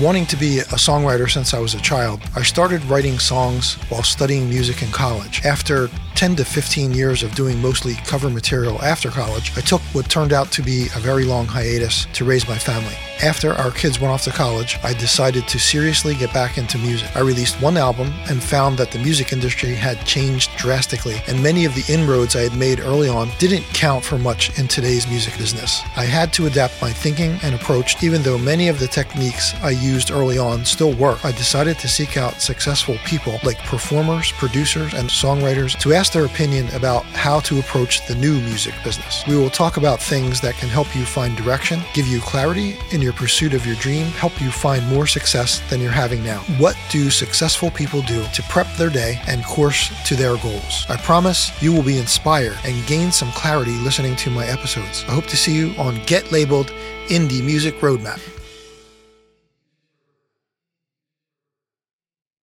Wanting to be a songwriter since I was a child, I started writing songs while studying music in college. After 10 to 15 years of doing mostly cover material after college, I took what turned out to be a very long hiatus to raise my family. After our kids went off to college, I decided to seriously get back into music. I released one album and found that the music industry had changed drastically, and many of the inroads I had made early on didn't count for much in today's music business. I had to adapt my thinking and approach, even though many of the techniques I used early on still work. I decided to seek out successful people like performers, producers, and songwriters to ask their opinion about how to approach the new music business. We will talk about things that can help you find direction, give you clarity in your pursuit of your dream help you find more success than you're having now? What do successful people do to prep their day and course to their goals? I promise you will be inspired and gain some clarity listening to my episodes. I hope to see you on Get Labeled Indie Music Roadmap.